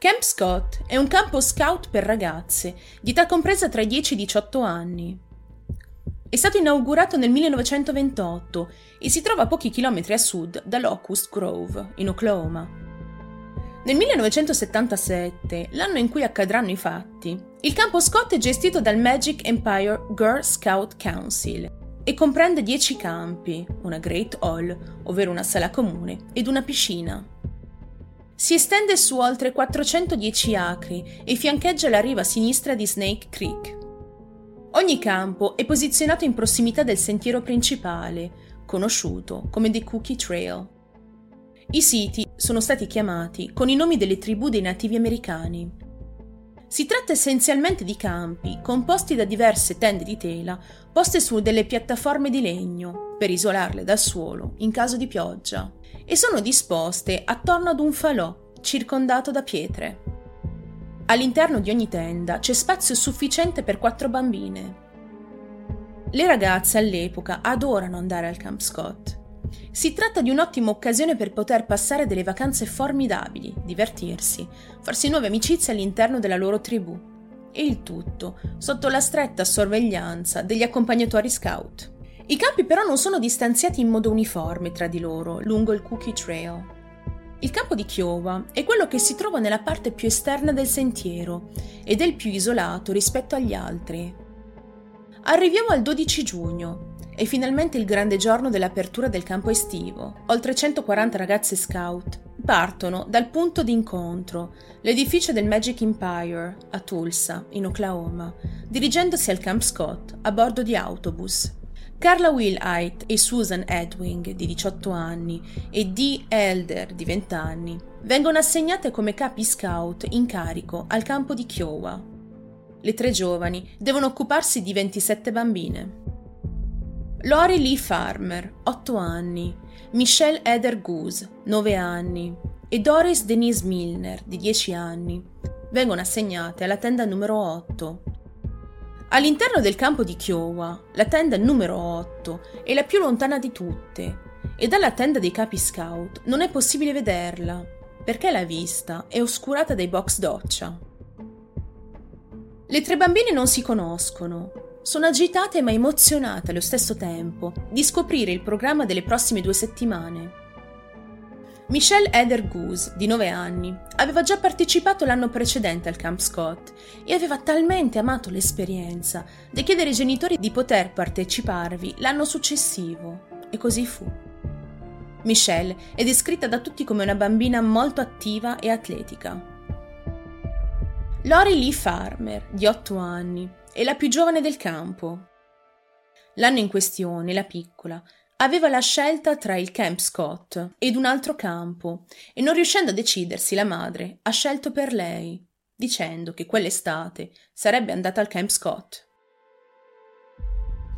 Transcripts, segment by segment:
Camp Scott è un campo scout per ragazze di età compresa tra i 10 e i 18 anni. È stato inaugurato nel 1928 e si trova a pochi chilometri a sud da Locust Grove, in Oklahoma. Nel 1977, l'anno in cui accadranno i fatti, il campo Scott è gestito dal Magic Empire Girl Scout Council e comprende 10 campi, una Great Hall, ovvero una sala comune, ed una piscina. Si estende su oltre 410 acri e fiancheggia la riva sinistra di Snake Creek. Ogni campo è posizionato in prossimità del sentiero principale, conosciuto come The Cookie Trail. I siti sono stati chiamati con i nomi delle tribù dei nativi americani. Si tratta essenzialmente di campi composti da diverse tende di tela poste su delle piattaforme di legno per isolarle dal suolo in caso di pioggia e sono disposte attorno ad un falò circondato da pietre. All'interno di ogni tenda c'è spazio sufficiente per quattro bambine. Le ragazze all'epoca adorano andare al Camp Scott. Si tratta di un'ottima occasione per poter passare delle vacanze formidabili, divertirsi, farsi nuove amicizie all'interno della loro tribù. E il tutto sotto la stretta sorveglianza degli accompagnatori scout. I campi però non sono distanziati in modo uniforme tra di loro lungo il Cookie Trail. Il campo di Kiowa è quello che si trova nella parte più esterna del sentiero ed è il più isolato rispetto agli altri. Arriviamo al 12 giugno, è finalmente il grande giorno dell'apertura del campo estivo. Oltre 140 ragazze scout partono dal punto di incontro, l'edificio del Magic Empire, a Tulsa, in Oklahoma, dirigendosi al Camp Scott a bordo di autobus. Carla Wilhite e Susan Edwing, di 18 anni, e Dee Elder, di 20 anni, vengono assegnate come capi scout in carico al campo di Kiowa. Le tre giovani devono occuparsi di 27 bambine. Lori Lee Farmer, 8 anni, Michelle Eder Goose, 9 anni, e Doris Denise Milner, di 10 anni, vengono assegnate alla tenda numero 8, All'interno del campo di Kiowa, la tenda numero 8 è la più lontana di tutte. E dalla tenda dei capi scout non è possibile vederla perché la vista è oscurata dai box doccia. Le tre bambine non si conoscono, sono agitate ma emozionate allo stesso tempo di scoprire il programma delle prossime due settimane. Michelle Eder Goose, di 9 anni, aveva già partecipato l'anno precedente al Camp Scott e aveva talmente amato l'esperienza da chiedere ai genitori di poter parteciparvi l'anno successivo. E così fu. Michelle è descritta da tutti come una bambina molto attiva e atletica. Lori Lee Farmer, di 8 anni, è la più giovane del campo. L'anno in questione, la piccola, aveva la scelta tra il Camp Scott ed un altro campo e non riuscendo a decidersi la madre ha scelto per lei, dicendo che quell'estate sarebbe andata al Camp Scott.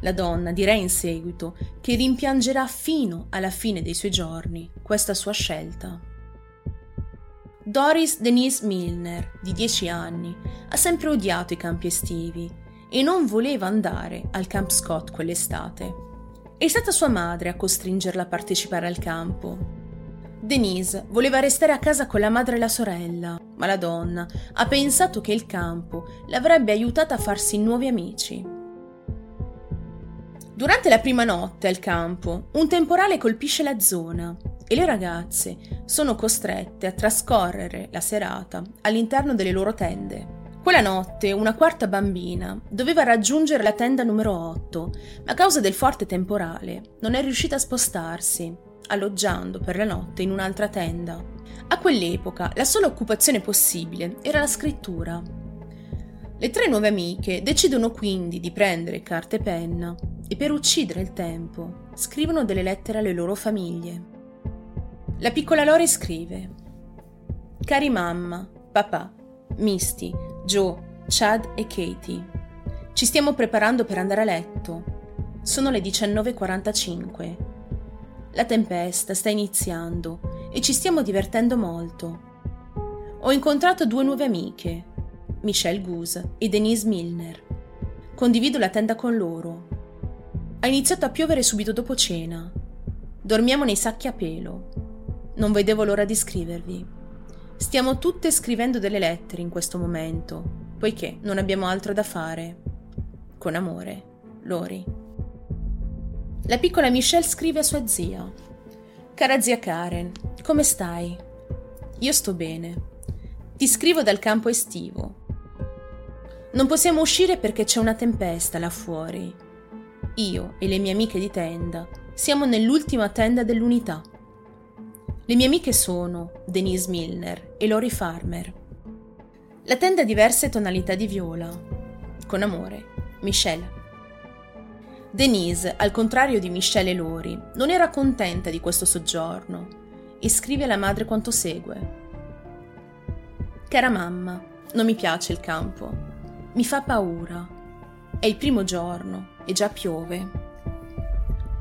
La donna dirà in seguito che rimpiangerà fino alla fine dei suoi giorni questa sua scelta. Doris Denise Milner, di 10 anni, ha sempre odiato i campi estivi e non voleva andare al Camp Scott quell'estate. È stata sua madre a costringerla a partecipare al campo. Denise voleva restare a casa con la madre e la sorella, ma la donna ha pensato che il campo l'avrebbe aiutata a farsi nuovi amici. Durante la prima notte al campo, un temporale colpisce la zona e le ragazze sono costrette a trascorrere la serata all'interno delle loro tende. Quella notte una quarta bambina doveva raggiungere la tenda numero 8, ma a causa del forte temporale non è riuscita a spostarsi, alloggiando per la notte in un'altra tenda. A quell'epoca la sola occupazione possibile era la scrittura. Le tre nuove amiche decidono quindi di prendere carta e penna e per uccidere il tempo scrivono delle lettere alle loro famiglie. La piccola Lori scrive Cari mamma, papà, Misty, Joe, Chad e Katie. Ci stiamo preparando per andare a letto. Sono le 19.45. La tempesta sta iniziando e ci stiamo divertendo molto. Ho incontrato due nuove amiche, Michelle Goose e Denise Milner. Condivido la tenda con loro. Ha iniziato a piovere subito dopo cena. Dormiamo nei sacchi a pelo. Non vedevo l'ora di scrivervi. Stiamo tutte scrivendo delle lettere in questo momento, poiché non abbiamo altro da fare. Con amore, Lori. La piccola Michelle scrive a sua zia. Cara zia Karen, come stai? Io sto bene. Ti scrivo dal campo estivo. Non possiamo uscire perché c'è una tempesta là fuori. Io e le mie amiche di tenda siamo nell'ultima tenda dell'unità. Le mie amiche sono Denise Milner e Lori Farmer. La tenda ha diverse tonalità di viola. Con amore, Michelle. Denise, al contrario di Michelle e Lori, non era contenta di questo soggiorno e scrive alla madre quanto segue. Cara mamma, non mi piace il campo. Mi fa paura. È il primo giorno e già piove.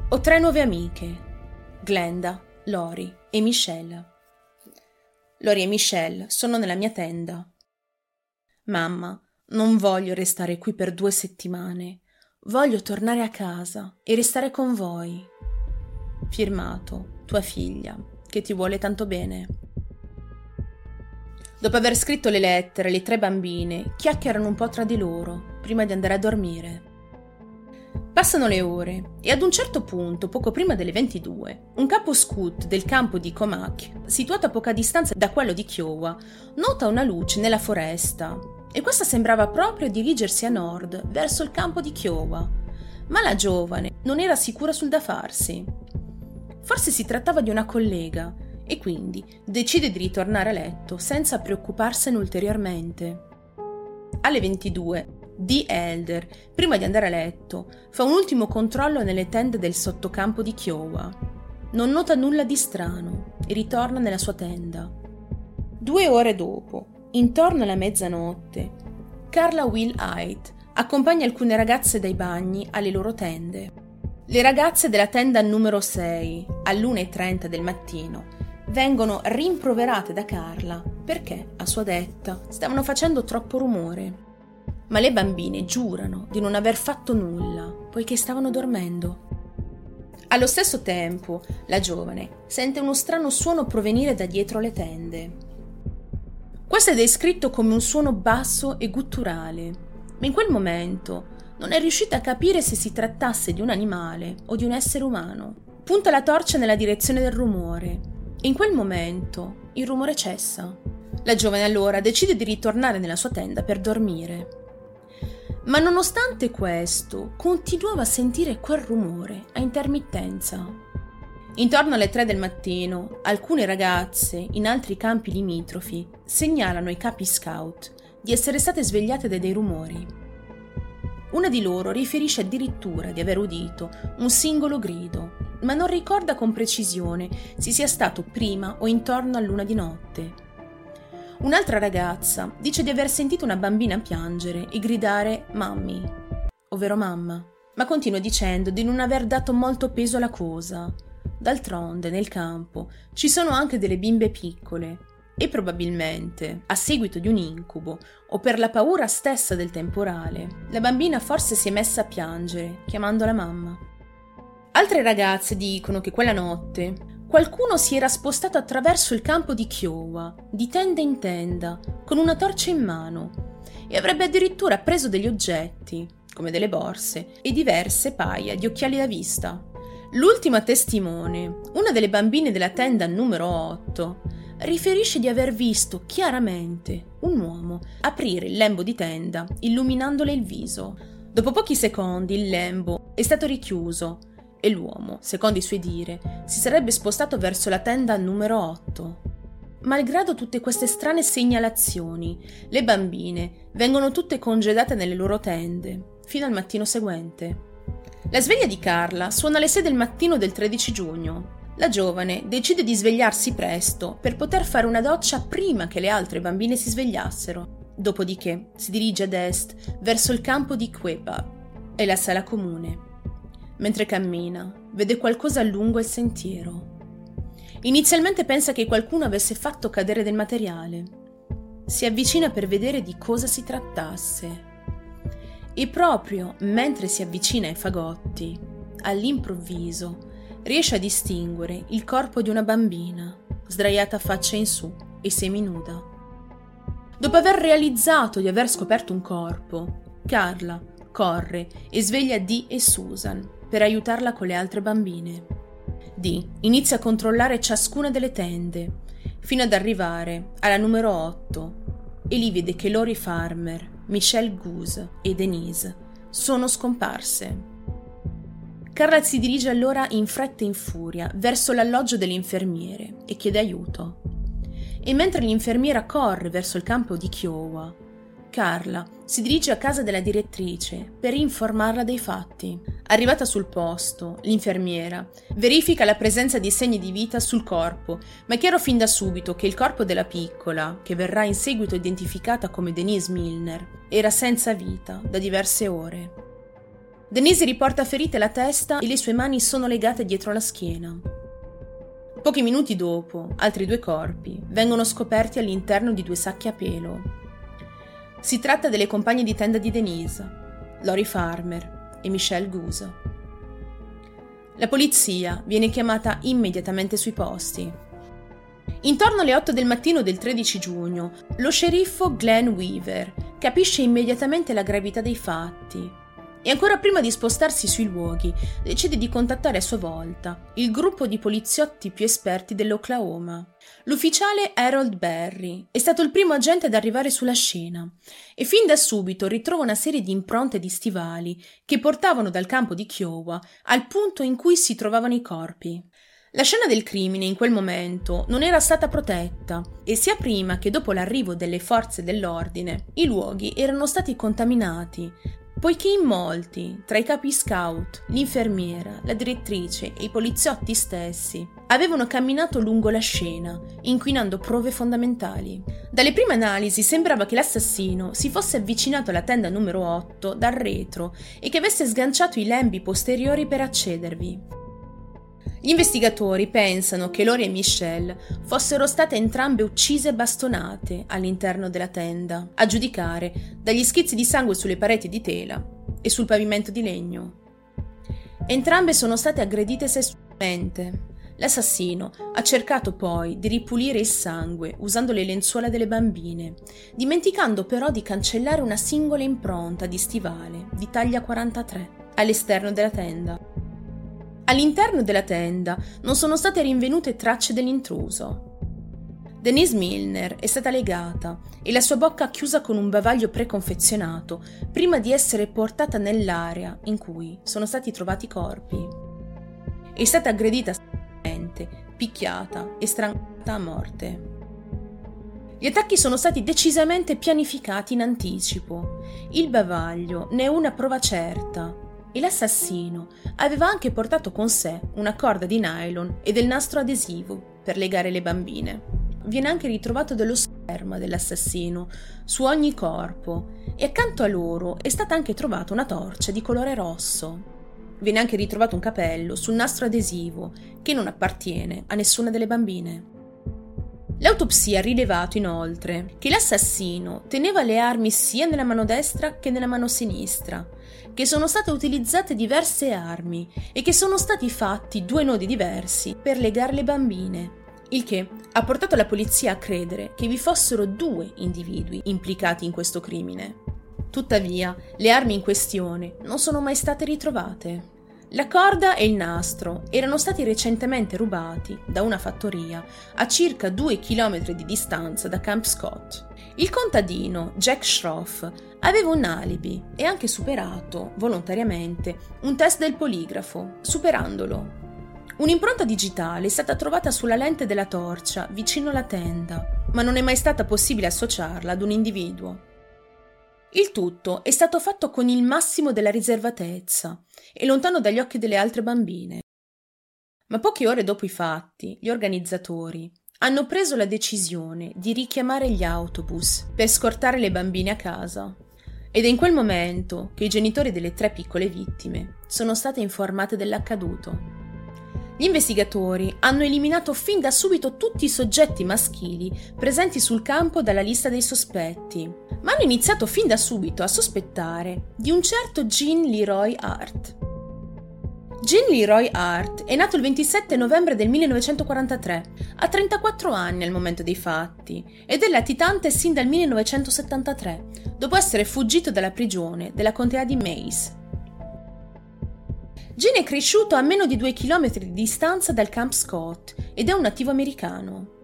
Ho tre nuove amiche, Glenda, Lori e Michelle. Lori e Michelle sono nella mia tenda. Mamma, non voglio restare qui per due settimane. Voglio tornare a casa e restare con voi. Firmato, tua figlia, che ti vuole tanto bene. Dopo aver scritto le lettere, le tre bambine chiacchierano un po' tra di loro prima di andare a dormire. Passano le ore e ad un certo punto, poco prima delle 22, un capo scout del campo di Comac, situato a poca distanza da quello di Kiowa, nota una luce nella foresta e questa sembrava proprio dirigersi a nord, verso il campo di Kiowa. Ma la giovane non era sicura sul da farsi. Forse si trattava di una collega e quindi decide di ritornare a letto senza preoccuparsene ulteriormente. Alle 22, Dee Elder, prima di andare a letto, fa un ultimo controllo nelle tende del sottocampo di Kiowa. Non nota nulla di strano e ritorna nella sua tenda. Due ore dopo, intorno alla mezzanotte, Carla Will Height accompagna alcune ragazze dai bagni alle loro tende. Le ragazze della tenda numero 6, all'1.30 del mattino, vengono rimproverate da Carla perché, a sua detta, stavano facendo troppo rumore. Ma le bambine giurano di non aver fatto nulla, poiché stavano dormendo. Allo stesso tempo, la giovane sente uno strano suono provenire da dietro le tende. Questo è descritto come un suono basso e gutturale, ma in quel momento non è riuscita a capire se si trattasse di un animale o di un essere umano. Punta la torcia nella direzione del rumore in quel momento il rumore cessa. La giovane allora decide di ritornare nella sua tenda per dormire. Ma nonostante questo, continuava a sentire quel rumore a intermittenza. Intorno alle tre del mattino, alcune ragazze in altri campi limitrofi segnalano ai capi scout di essere state svegliate da dei rumori. Una di loro riferisce addirittura di aver udito un singolo grido, ma non ricorda con precisione se sia stato prima o intorno a luna di notte. Un'altra ragazza dice di aver sentito una bambina piangere e gridare mammi, ovvero mamma, ma continua dicendo di non aver dato molto peso alla cosa. D'altronde, nel campo ci sono anche delle bimbe piccole e probabilmente, a seguito di un incubo o per la paura stessa del temporale, la bambina forse si è messa a piangere, chiamando la mamma. Altre ragazze dicono che quella notte qualcuno si era spostato attraverso il campo di Kiowa, di tenda in tenda, con una torcia in mano, e avrebbe addirittura preso degli oggetti, come delle borse, e diverse paia di occhiali da vista. L'ultima testimone, una delle bambine della tenda numero 8, riferisce di aver visto chiaramente un uomo aprire il lembo di tenda, illuminandole il viso. Dopo pochi secondi il lembo è stato richiuso e l'uomo, secondo i suoi dire, si sarebbe spostato verso la tenda numero 8. Malgrado tutte queste strane segnalazioni, le bambine vengono tutte congedate nelle loro tende, fino al mattino seguente. La sveglia di Carla suona alle 6 del mattino del 13 giugno la giovane decide di svegliarsi presto per poter fare una doccia prima che le altre bambine si svegliassero. Dopodiché si dirige ad est verso il campo di Quepa e la sala comune. Mentre cammina, vede qualcosa lungo il sentiero. Inizialmente pensa che qualcuno avesse fatto cadere del materiale. Si avvicina per vedere di cosa si trattasse. E proprio mentre si avvicina ai fagotti, all'improvviso, riesce a distinguere il corpo di una bambina, sdraiata faccia in su, e seminuda. Dopo aver realizzato di aver scoperto un corpo, Carla corre e sveglia Dee e Susan per aiutarla con le altre bambine. Dee inizia a controllare ciascuna delle tende, fino ad arrivare alla numero 8 e lì vede che Lori Farmer, Michelle Goose e Denise sono scomparse. Carla si dirige allora in fretta e in furia verso l'alloggio delle infermiere e chiede aiuto. E mentre l'infermiera corre verso il campo di Kiowa, Carla si dirige a casa della direttrice per informarla dei fatti. Arrivata sul posto, l'infermiera verifica la presenza di segni di vita sul corpo, ma è chiaro fin da subito che il corpo della piccola, che verrà in seguito identificata come Denise Milner, era senza vita da diverse ore. Denise riporta ferite alla testa e le sue mani sono legate dietro la schiena. Pochi minuti dopo, altri due corpi vengono scoperti all'interno di due sacchi a pelo. Si tratta delle compagne di tenda di Denise, Lori Farmer e Michelle Goose. La polizia viene chiamata immediatamente sui posti. Intorno alle 8 del mattino del 13 giugno, lo sceriffo Glenn Weaver capisce immediatamente la gravità dei fatti e ancora prima di spostarsi sui luoghi, decide di contattare a sua volta il gruppo di poliziotti più esperti dell'Oklahoma. L'ufficiale Harold Berry è stato il primo agente ad arrivare sulla scena e fin da subito ritrova una serie di impronte di stivali che portavano dal campo di Kiowa al punto in cui si trovavano i corpi. La scena del crimine in quel momento non era stata protetta e sia prima che dopo l'arrivo delle forze dell'ordine i luoghi erano stati contaminati poiché in molti, tra i capi scout, l'infermiera, la direttrice e i poliziotti stessi, avevano camminato lungo la scena, inquinando prove fondamentali. Dalle prime analisi sembrava che l'assassino si fosse avvicinato alla tenda numero 8 dal retro e che avesse sganciato i lembi posteriori per accedervi. Gli investigatori pensano che Lori e Michelle fossero state entrambe uccise e bastonate all'interno della tenda, a giudicare dagli schizzi di sangue sulle pareti di tela e sul pavimento di legno. Entrambe sono state aggredite sessualmente. L'assassino ha cercato poi di ripulire il sangue usando le lenzuola delle bambine, dimenticando però di cancellare una singola impronta di stivale di taglia 43 all'esterno della tenda. All'interno della tenda non sono state rinvenute tracce dell'intruso. Denise Milner è stata legata e la sua bocca chiusa con un bavaglio preconfezionato prima di essere portata nell'area in cui sono stati trovati i corpi. È stata aggredita sessualmente, picchiata e strangolata a morte. Gli attacchi sono stati decisamente pianificati in anticipo. Il bavaglio ne è una prova certa e l'assassino aveva anche portato con sé una corda di nylon e del nastro adesivo per legare le bambine. Viene anche ritrovato dello sperma dell'assassino su ogni corpo e accanto a loro è stata anche trovata una torcia di colore rosso. Viene anche ritrovato un capello sul nastro adesivo che non appartiene a nessuna delle bambine. L'autopsia ha rilevato inoltre che l'assassino teneva le armi sia nella mano destra che nella mano sinistra che sono state utilizzate diverse armi e che sono stati fatti due nodi diversi per legare le bambine, il che ha portato la polizia a credere che vi fossero due individui implicati in questo crimine. Tuttavia, le armi in questione non sono mai state ritrovate. La corda e il nastro erano stati recentemente rubati da una fattoria a circa due chilometri di distanza da Camp Scott. Il contadino Jack Schroff aveva un alibi e anche superato volontariamente un test del poligrafo, superandolo. Un'impronta digitale è stata trovata sulla lente della torcia vicino alla tenda, ma non è mai stata possibile associarla ad un individuo. Il tutto è stato fatto con il massimo della riservatezza e lontano dagli occhi delle altre bambine. Ma poche ore dopo i fatti, gli organizzatori hanno preso la decisione di richiamare gli autobus per scortare le bambine a casa. Ed è in quel momento che i genitori delle tre piccole vittime sono state informate dell'accaduto. Gli investigatori hanno eliminato fin da subito tutti i soggetti maschili presenti sul campo dalla lista dei sospetti, ma hanno iniziato fin da subito a sospettare di un certo Jean Leroy Hart. Jean Leroy Hart è nato il 27 novembre del 1943, ha 34 anni al momento dei fatti ed è latitante sin dal 1973, dopo essere fuggito dalla prigione della contea di Mays. Jean è cresciuto a meno di due chilometri di distanza dal Camp Scott ed è un nativo americano.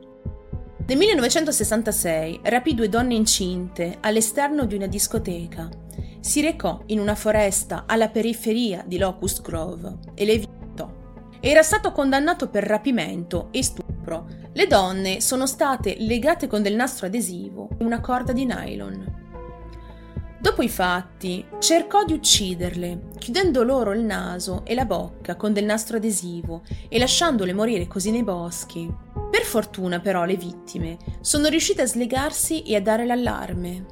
Nel 1966 rapì due donne incinte all'esterno di una discoteca si recò in una foresta alla periferia di Locust Grove e le violentò. Era stato condannato per rapimento e stupro. Le donne sono state legate con del nastro adesivo e una corda di nylon. Dopo i fatti, cercò di ucciderle, chiudendo loro il naso e la bocca con del nastro adesivo e lasciandole morire così nei boschi. Per fortuna, però, le vittime sono riuscite a slegarsi e a dare l'allarme.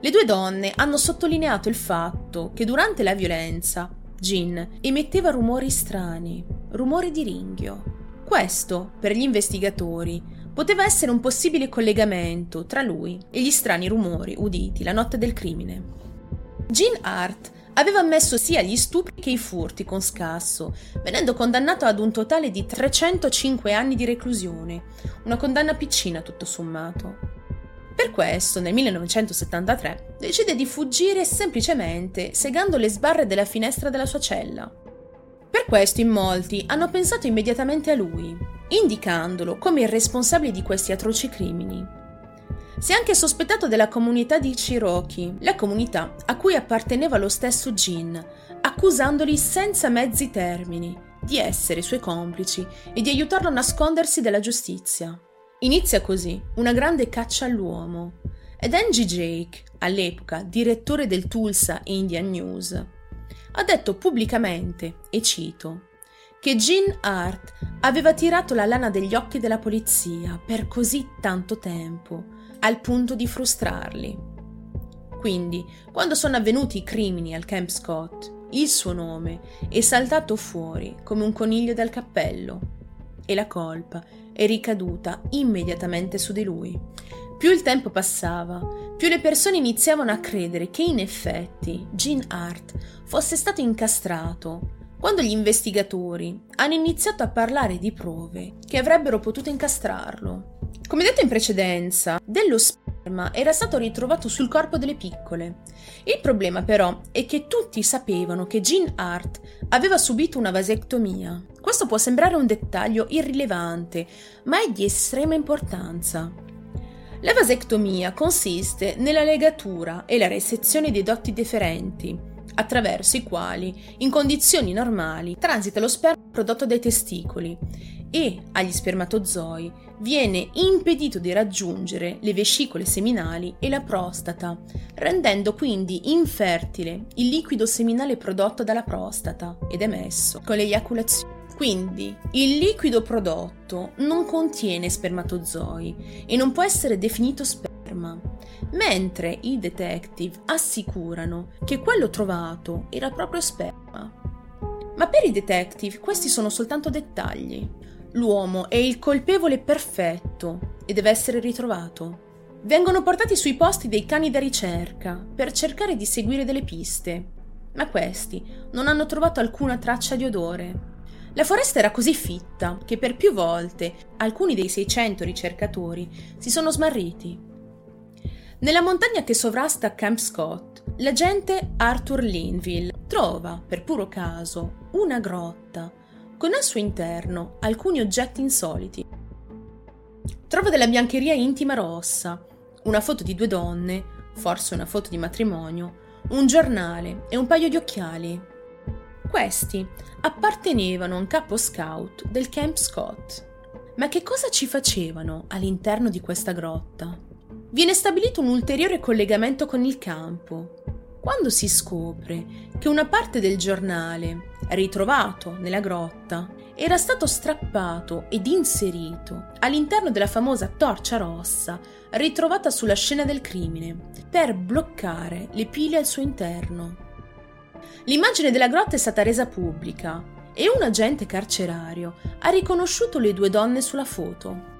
Le due donne hanno sottolineato il fatto che durante la violenza Jean emetteva rumori strani, rumori di ringhio. Questo, per gli investigatori, poteva essere un possibile collegamento tra lui e gli strani rumori uditi la notte del crimine. Jean Hart aveva ammesso sia gli stupri che i furti con scasso, venendo condannato ad un totale di 305 anni di reclusione, una condanna piccina tutto sommato. Per questo, nel 1973, decide di fuggire semplicemente segando le sbarre della finestra della sua cella. Per questo in molti hanno pensato immediatamente a lui, indicandolo come il responsabile di questi atroci crimini. Si è anche sospettato della comunità di Cherokee, la comunità a cui apparteneva lo stesso Gin, accusandoli senza mezzi termini di essere suoi complici e di aiutarlo a nascondersi dalla giustizia. Inizia così una grande caccia all'uomo ed Angie Jake, all'epoca direttore del Tulsa Indian News, ha detto pubblicamente, e cito, che Jean Hart aveva tirato la lana degli occhi della polizia per così tanto tempo, al punto di frustrarli. Quindi, quando sono avvenuti i crimini al Camp Scott, il suo nome è saltato fuori come un coniglio dal cappello e la colpa è ricaduta immediatamente su di lui. Più il tempo passava, più le persone iniziavano a credere che in effetti Gene Hart fosse stato incastrato quando gli investigatori hanno iniziato a parlare di prove che avrebbero potuto incastrarlo. Come detto in precedenza, dello sperma era stato ritrovato sul corpo delle piccole. Il problema però è che tutti sapevano che Jean Hart aveva subito una vasectomia. Questo può sembrare un dettaglio irrilevante, ma è di estrema importanza. La vasectomia consiste nella legatura e la resezione dei dotti deferenti, attraverso i quali, in condizioni normali, transita lo sperma prodotto dai testicoli e agli spermatozoi viene impedito di raggiungere le vescicole seminali e la prostata, rendendo quindi infertile il liquido seminale prodotto dalla prostata ed emesso con l'eiaculazione. Quindi il liquido prodotto non contiene spermatozoi e non può essere definito sperma, mentre i detective assicurano che quello trovato era proprio sperma. Ma per i detective questi sono soltanto dettagli. L'uomo è il colpevole perfetto e deve essere ritrovato. Vengono portati sui posti dei cani da ricerca per cercare di seguire delle piste, ma questi non hanno trovato alcuna traccia di odore. La foresta era così fitta che per più volte alcuni dei 600 ricercatori si sono smarriti. Nella montagna che sovrasta Camp Scott, l'agente Arthur Linville trova, per puro caso, una grotta con al suo interno alcuni oggetti insoliti. Trova della biancheria intima rossa, una foto di due donne, forse una foto di matrimonio, un giornale e un paio di occhiali. Questi appartenevano a un capo scout del Camp Scott. Ma che cosa ci facevano all'interno di questa grotta? Viene stabilito un ulteriore collegamento con il campo. Quando si scopre che una parte del giornale, ritrovato nella grotta, era stato strappato ed inserito all'interno della famosa torcia rossa ritrovata sulla scena del crimine per bloccare le pile al suo interno. L'immagine della grotta è stata resa pubblica e un agente carcerario ha riconosciuto le due donne sulla foto.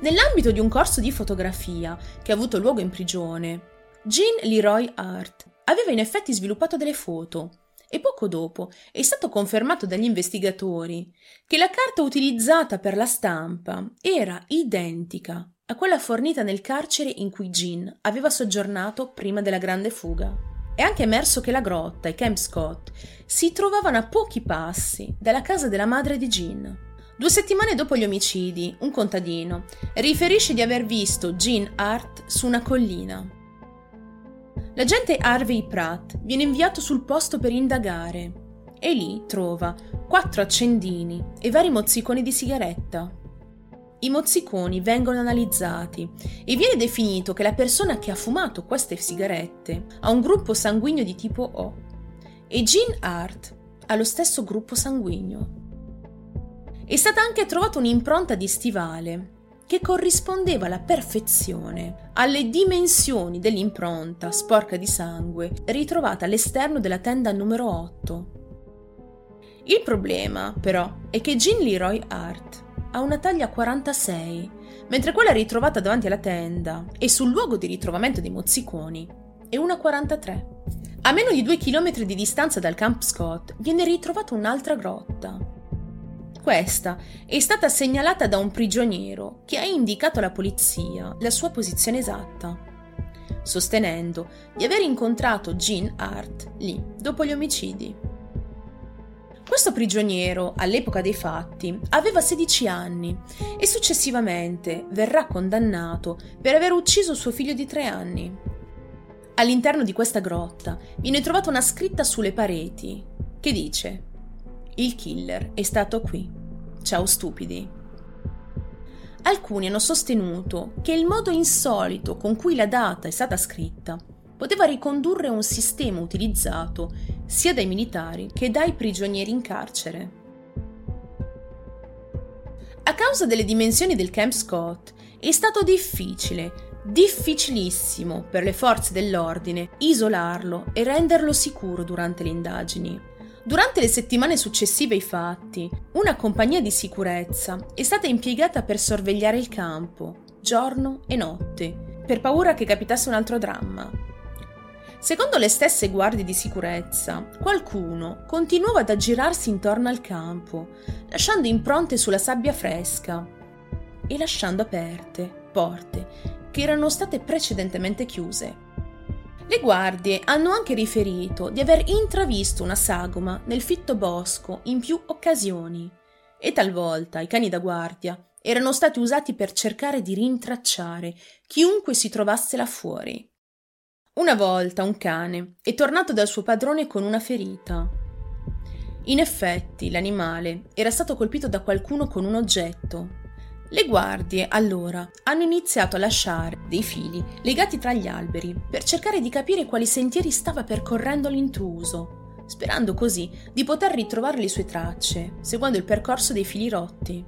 Nell'ambito di un corso di fotografia che ha avuto luogo in prigione, Jean Leroy Hart aveva in effetti sviluppato delle foto e poco dopo è stato confermato dagli investigatori che la carta utilizzata per la stampa era identica a quella fornita nel carcere in cui Jean aveva soggiornato prima della grande fuga. È anche emerso che la grotta e Camp Scott si trovavano a pochi passi dalla casa della madre di Jean. Due settimane dopo gli omicidi, un contadino riferisce di aver visto Jean Hart su una collina. L'agente Harvey Pratt viene inviato sul posto per indagare e lì trova quattro accendini e vari mozziconi di sigaretta. I mozziconi vengono analizzati e viene definito che la persona che ha fumato queste sigarette ha un gruppo sanguigno di tipo O e Jean Hart ha lo stesso gruppo sanguigno. È stata anche trovata un'impronta di stivale che corrispondeva alla perfezione alle dimensioni dell'impronta sporca di sangue ritrovata all'esterno della tenda numero 8. Il problema, però, è che Jean Leroy Hart ha una taglia 46, mentre quella ritrovata davanti alla tenda e sul luogo di ritrovamento dei mozziconi è una 43. A meno di due chilometri di distanza dal Camp Scott viene ritrovata un'altra grotta, questa è stata segnalata da un prigioniero che ha indicato alla polizia la sua posizione esatta, sostenendo di aver incontrato Jean Hart lì dopo gli omicidi. Questo prigioniero, all'epoca dei fatti, aveva 16 anni e successivamente verrà condannato per aver ucciso suo figlio di 3 anni. All'interno di questa grotta viene trovata una scritta sulle pareti che dice il killer è stato qui. Ciao stupidi. Alcuni hanno sostenuto che il modo insolito con cui la data è stata scritta poteva ricondurre un sistema utilizzato sia dai militari che dai prigionieri in carcere. A causa delle dimensioni del Camp Scott è stato difficile, difficilissimo per le forze dell'ordine isolarlo e renderlo sicuro durante le indagini. Durante le settimane successive ai fatti, una compagnia di sicurezza è stata impiegata per sorvegliare il campo, giorno e notte, per paura che capitasse un altro dramma. Secondo le stesse guardie di sicurezza, qualcuno continuava ad aggirarsi intorno al campo, lasciando impronte sulla sabbia fresca e lasciando aperte porte che erano state precedentemente chiuse. Le guardie hanno anche riferito di aver intravisto una sagoma nel fitto bosco in più occasioni e talvolta i cani da guardia erano stati usati per cercare di rintracciare chiunque si trovasse là fuori. Una volta un cane è tornato dal suo padrone con una ferita. In effetti l'animale era stato colpito da qualcuno con un oggetto le guardie, allora, hanno iniziato a lasciare dei fili legati tra gli alberi per cercare di capire quali sentieri stava percorrendo l'intruso, sperando così di poter ritrovare le sue tracce, seguendo il percorso dei fili rotti.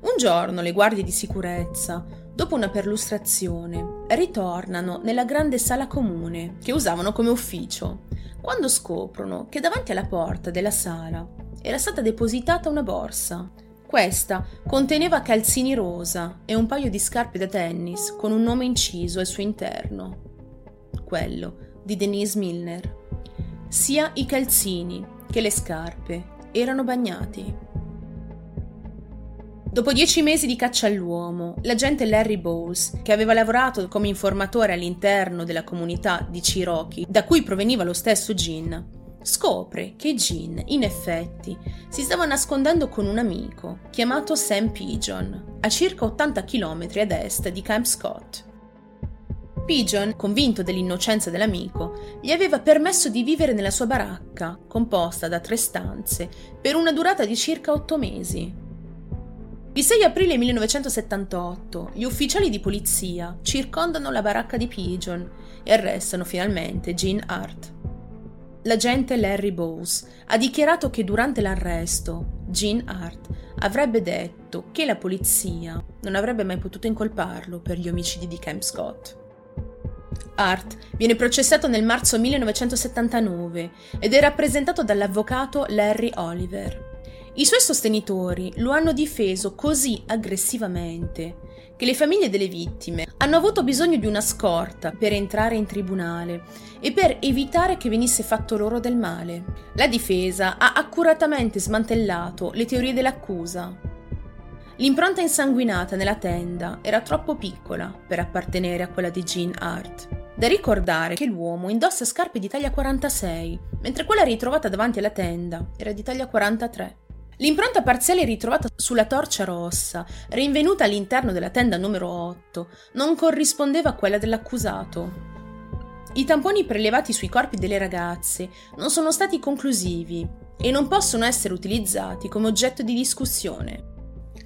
Un giorno le guardie di sicurezza, dopo una perlustrazione, ritornano nella grande sala comune che usavano come ufficio, quando scoprono che davanti alla porta della sala era stata depositata una borsa questa conteneva calzini rosa e un paio di scarpe da tennis con un nome inciso al suo interno. Quello di Denise Milner. Sia i calzini che le scarpe erano bagnati. Dopo dieci mesi di caccia all'uomo, l'agente Larry Bowles, che aveva lavorato come informatore all'interno della comunità di Cherokee, da cui proveniva lo stesso Gin, scopre che Jean, in effetti, si stava nascondendo con un amico chiamato Sam Pigeon, a circa 80 km ad est di Camp Scott. Pigeon, convinto dell'innocenza dell'amico, gli aveva permesso di vivere nella sua baracca, composta da tre stanze, per una durata di circa otto mesi. Il 6 aprile 1978 gli ufficiali di polizia circondano la baracca di Pigeon e arrestano finalmente Jean Hart. L'agente Larry Bowes ha dichiarato che durante l'arresto Gene Hart avrebbe detto che la polizia non avrebbe mai potuto incolparlo per gli omicidi di Camp Scott. Hart viene processato nel marzo 1979 ed è rappresentato dall'avvocato Larry Oliver. I suoi sostenitori lo hanno difeso così aggressivamente che le famiglie delle vittime hanno avuto bisogno di una scorta per entrare in tribunale e per evitare che venisse fatto loro del male. La difesa ha accuratamente smantellato le teorie dell'accusa. L'impronta insanguinata nella tenda era troppo piccola per appartenere a quella di Jean Hart. Da ricordare che l'uomo indossa scarpe di taglia 46, mentre quella ritrovata davanti alla tenda era di taglia 43. L'impronta parziale ritrovata sulla torcia rossa, rinvenuta all'interno della tenda numero 8, non corrispondeva a quella dell'accusato. I tamponi prelevati sui corpi delle ragazze non sono stati conclusivi e non possono essere utilizzati come oggetto di discussione.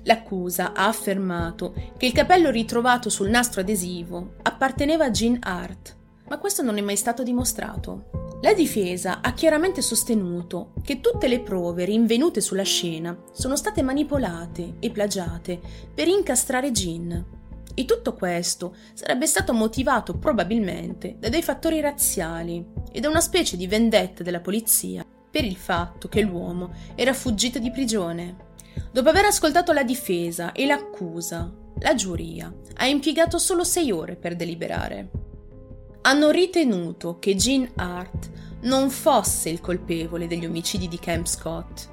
L'accusa ha affermato che il capello ritrovato sul nastro adesivo apparteneva a Jean Hart, ma questo non è mai stato dimostrato. La difesa ha chiaramente sostenuto che tutte le prove rinvenute sulla scena sono state manipolate e plagiate per incastrare Jean. E tutto questo sarebbe stato motivato probabilmente da dei fattori razziali e da una specie di vendetta della polizia per il fatto che l'uomo era fuggito di prigione. Dopo aver ascoltato la difesa e l'accusa, la giuria ha impiegato solo sei ore per deliberare hanno ritenuto che Jean Hart non fosse il colpevole degli omicidi di Camp Scott.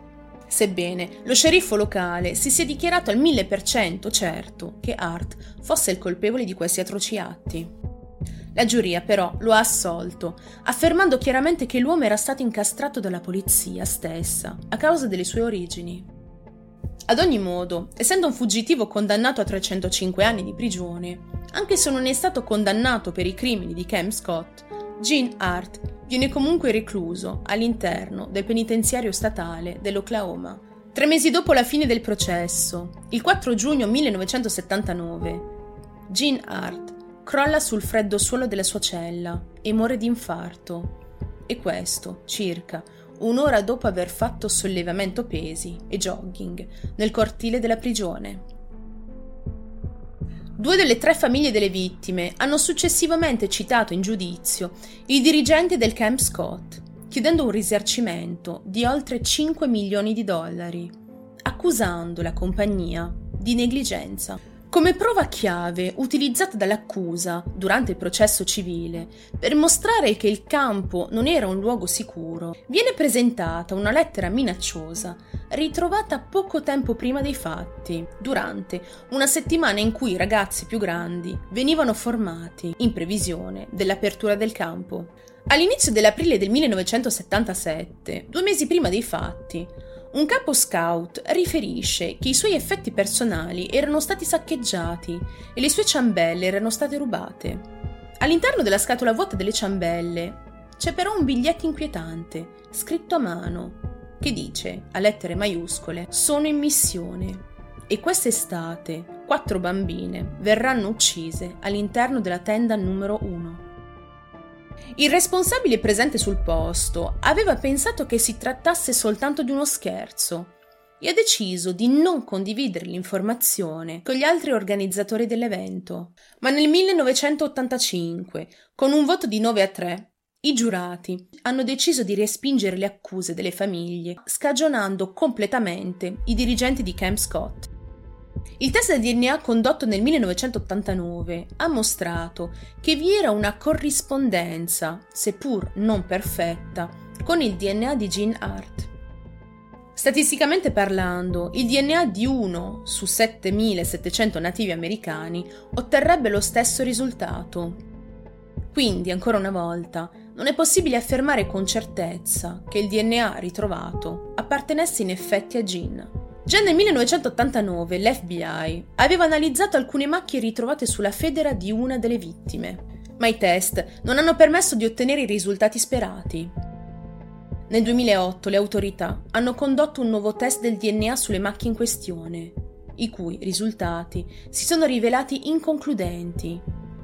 Sebbene lo sceriffo locale si sia dichiarato al mille per cento certo che Hart fosse il colpevole di questi atroci atti. La giuria però lo ha assolto, affermando chiaramente che l'uomo era stato incastrato dalla polizia stessa a causa delle sue origini. Ad ogni modo, essendo un fuggitivo condannato a 305 anni di prigione, anche se non è stato condannato per i crimini di Cam Scott, Gene Hart viene comunque recluso all'interno del penitenziario statale dell'Oklahoma. Tre mesi dopo la fine del processo, il 4 giugno 1979, Gene Hart crolla sul freddo suolo della sua cella e muore di infarto. E questo, circa un'ora dopo aver fatto sollevamento pesi e jogging nel cortile della prigione. Due delle tre famiglie delle vittime hanno successivamente citato in giudizio i dirigenti del Camp Scott, chiedendo un risarcimento di oltre 5 milioni di dollari, accusando la compagnia di negligenza. Come prova chiave utilizzata dall'accusa durante il processo civile per mostrare che il campo non era un luogo sicuro, viene presentata una lettera minacciosa ritrovata poco tempo prima dei fatti, durante una settimana in cui i ragazzi più grandi venivano formati in previsione dell'apertura del campo. All'inizio dell'aprile del 1977, due mesi prima dei fatti, un capo scout riferisce che i suoi effetti personali erano stati saccheggiati e le sue ciambelle erano state rubate. All'interno della scatola vuota delle ciambelle c'è però un biglietto inquietante, scritto a mano, che dice, a lettere maiuscole, sono in missione e quest'estate quattro bambine verranno uccise all'interno della tenda numero 1. Il responsabile presente sul posto aveva pensato che si trattasse soltanto di uno scherzo e ha deciso di non condividere l'informazione con gli altri organizzatori dell'evento. Ma nel 1985, con un voto di 9 a 3, i giurati hanno deciso di respingere le accuse delle famiglie, scagionando completamente i dirigenti di Camp Scott. Il test del DNA condotto nel 1989 ha mostrato che vi era una corrispondenza, seppur non perfetta, con il DNA di Jean Hart. Statisticamente parlando, il DNA di uno su 7700 nativi americani otterrebbe lo stesso risultato. Quindi, ancora una volta, non è possibile affermare con certezza che il DNA ritrovato appartenesse in effetti a Jean. Già nel 1989 l'FBI aveva analizzato alcune macchie ritrovate sulla federa di una delle vittime, ma i test non hanno permesso di ottenere i risultati sperati. Nel 2008 le autorità hanno condotto un nuovo test del DNA sulle macchie in questione, i cui risultati si sono rivelati inconcludenti,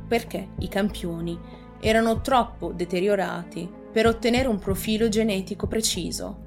perché i campioni erano troppo deteriorati per ottenere un profilo genetico preciso.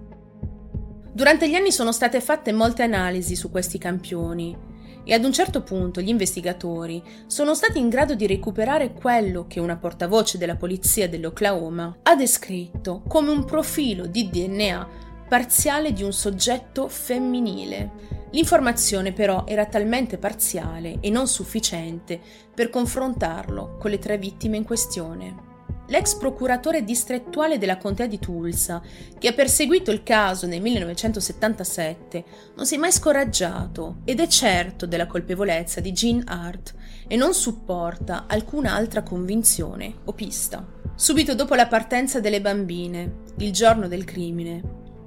Durante gli anni sono state fatte molte analisi su questi campioni e ad un certo punto gli investigatori sono stati in grado di recuperare quello che una portavoce della polizia dell'Oklahoma ha descritto come un profilo di DNA parziale di un soggetto femminile. L'informazione però era talmente parziale e non sufficiente per confrontarlo con le tre vittime in questione. L'ex procuratore distrettuale della contea di Tulsa, che ha perseguito il caso nel 1977, non si è mai scoraggiato ed è certo della colpevolezza di Jean Hart e non supporta alcuna altra convinzione o pista. Subito dopo la partenza delle bambine, il giorno del crimine,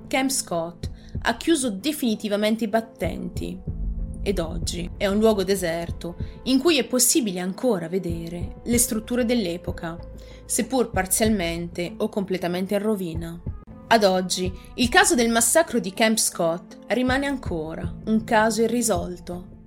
Camp Scott ha chiuso definitivamente i battenti ed oggi è un luogo deserto in cui è possibile ancora vedere le strutture dell'epoca, seppur parzialmente o completamente in rovina. Ad oggi il caso del massacro di Camp Scott rimane ancora un caso irrisolto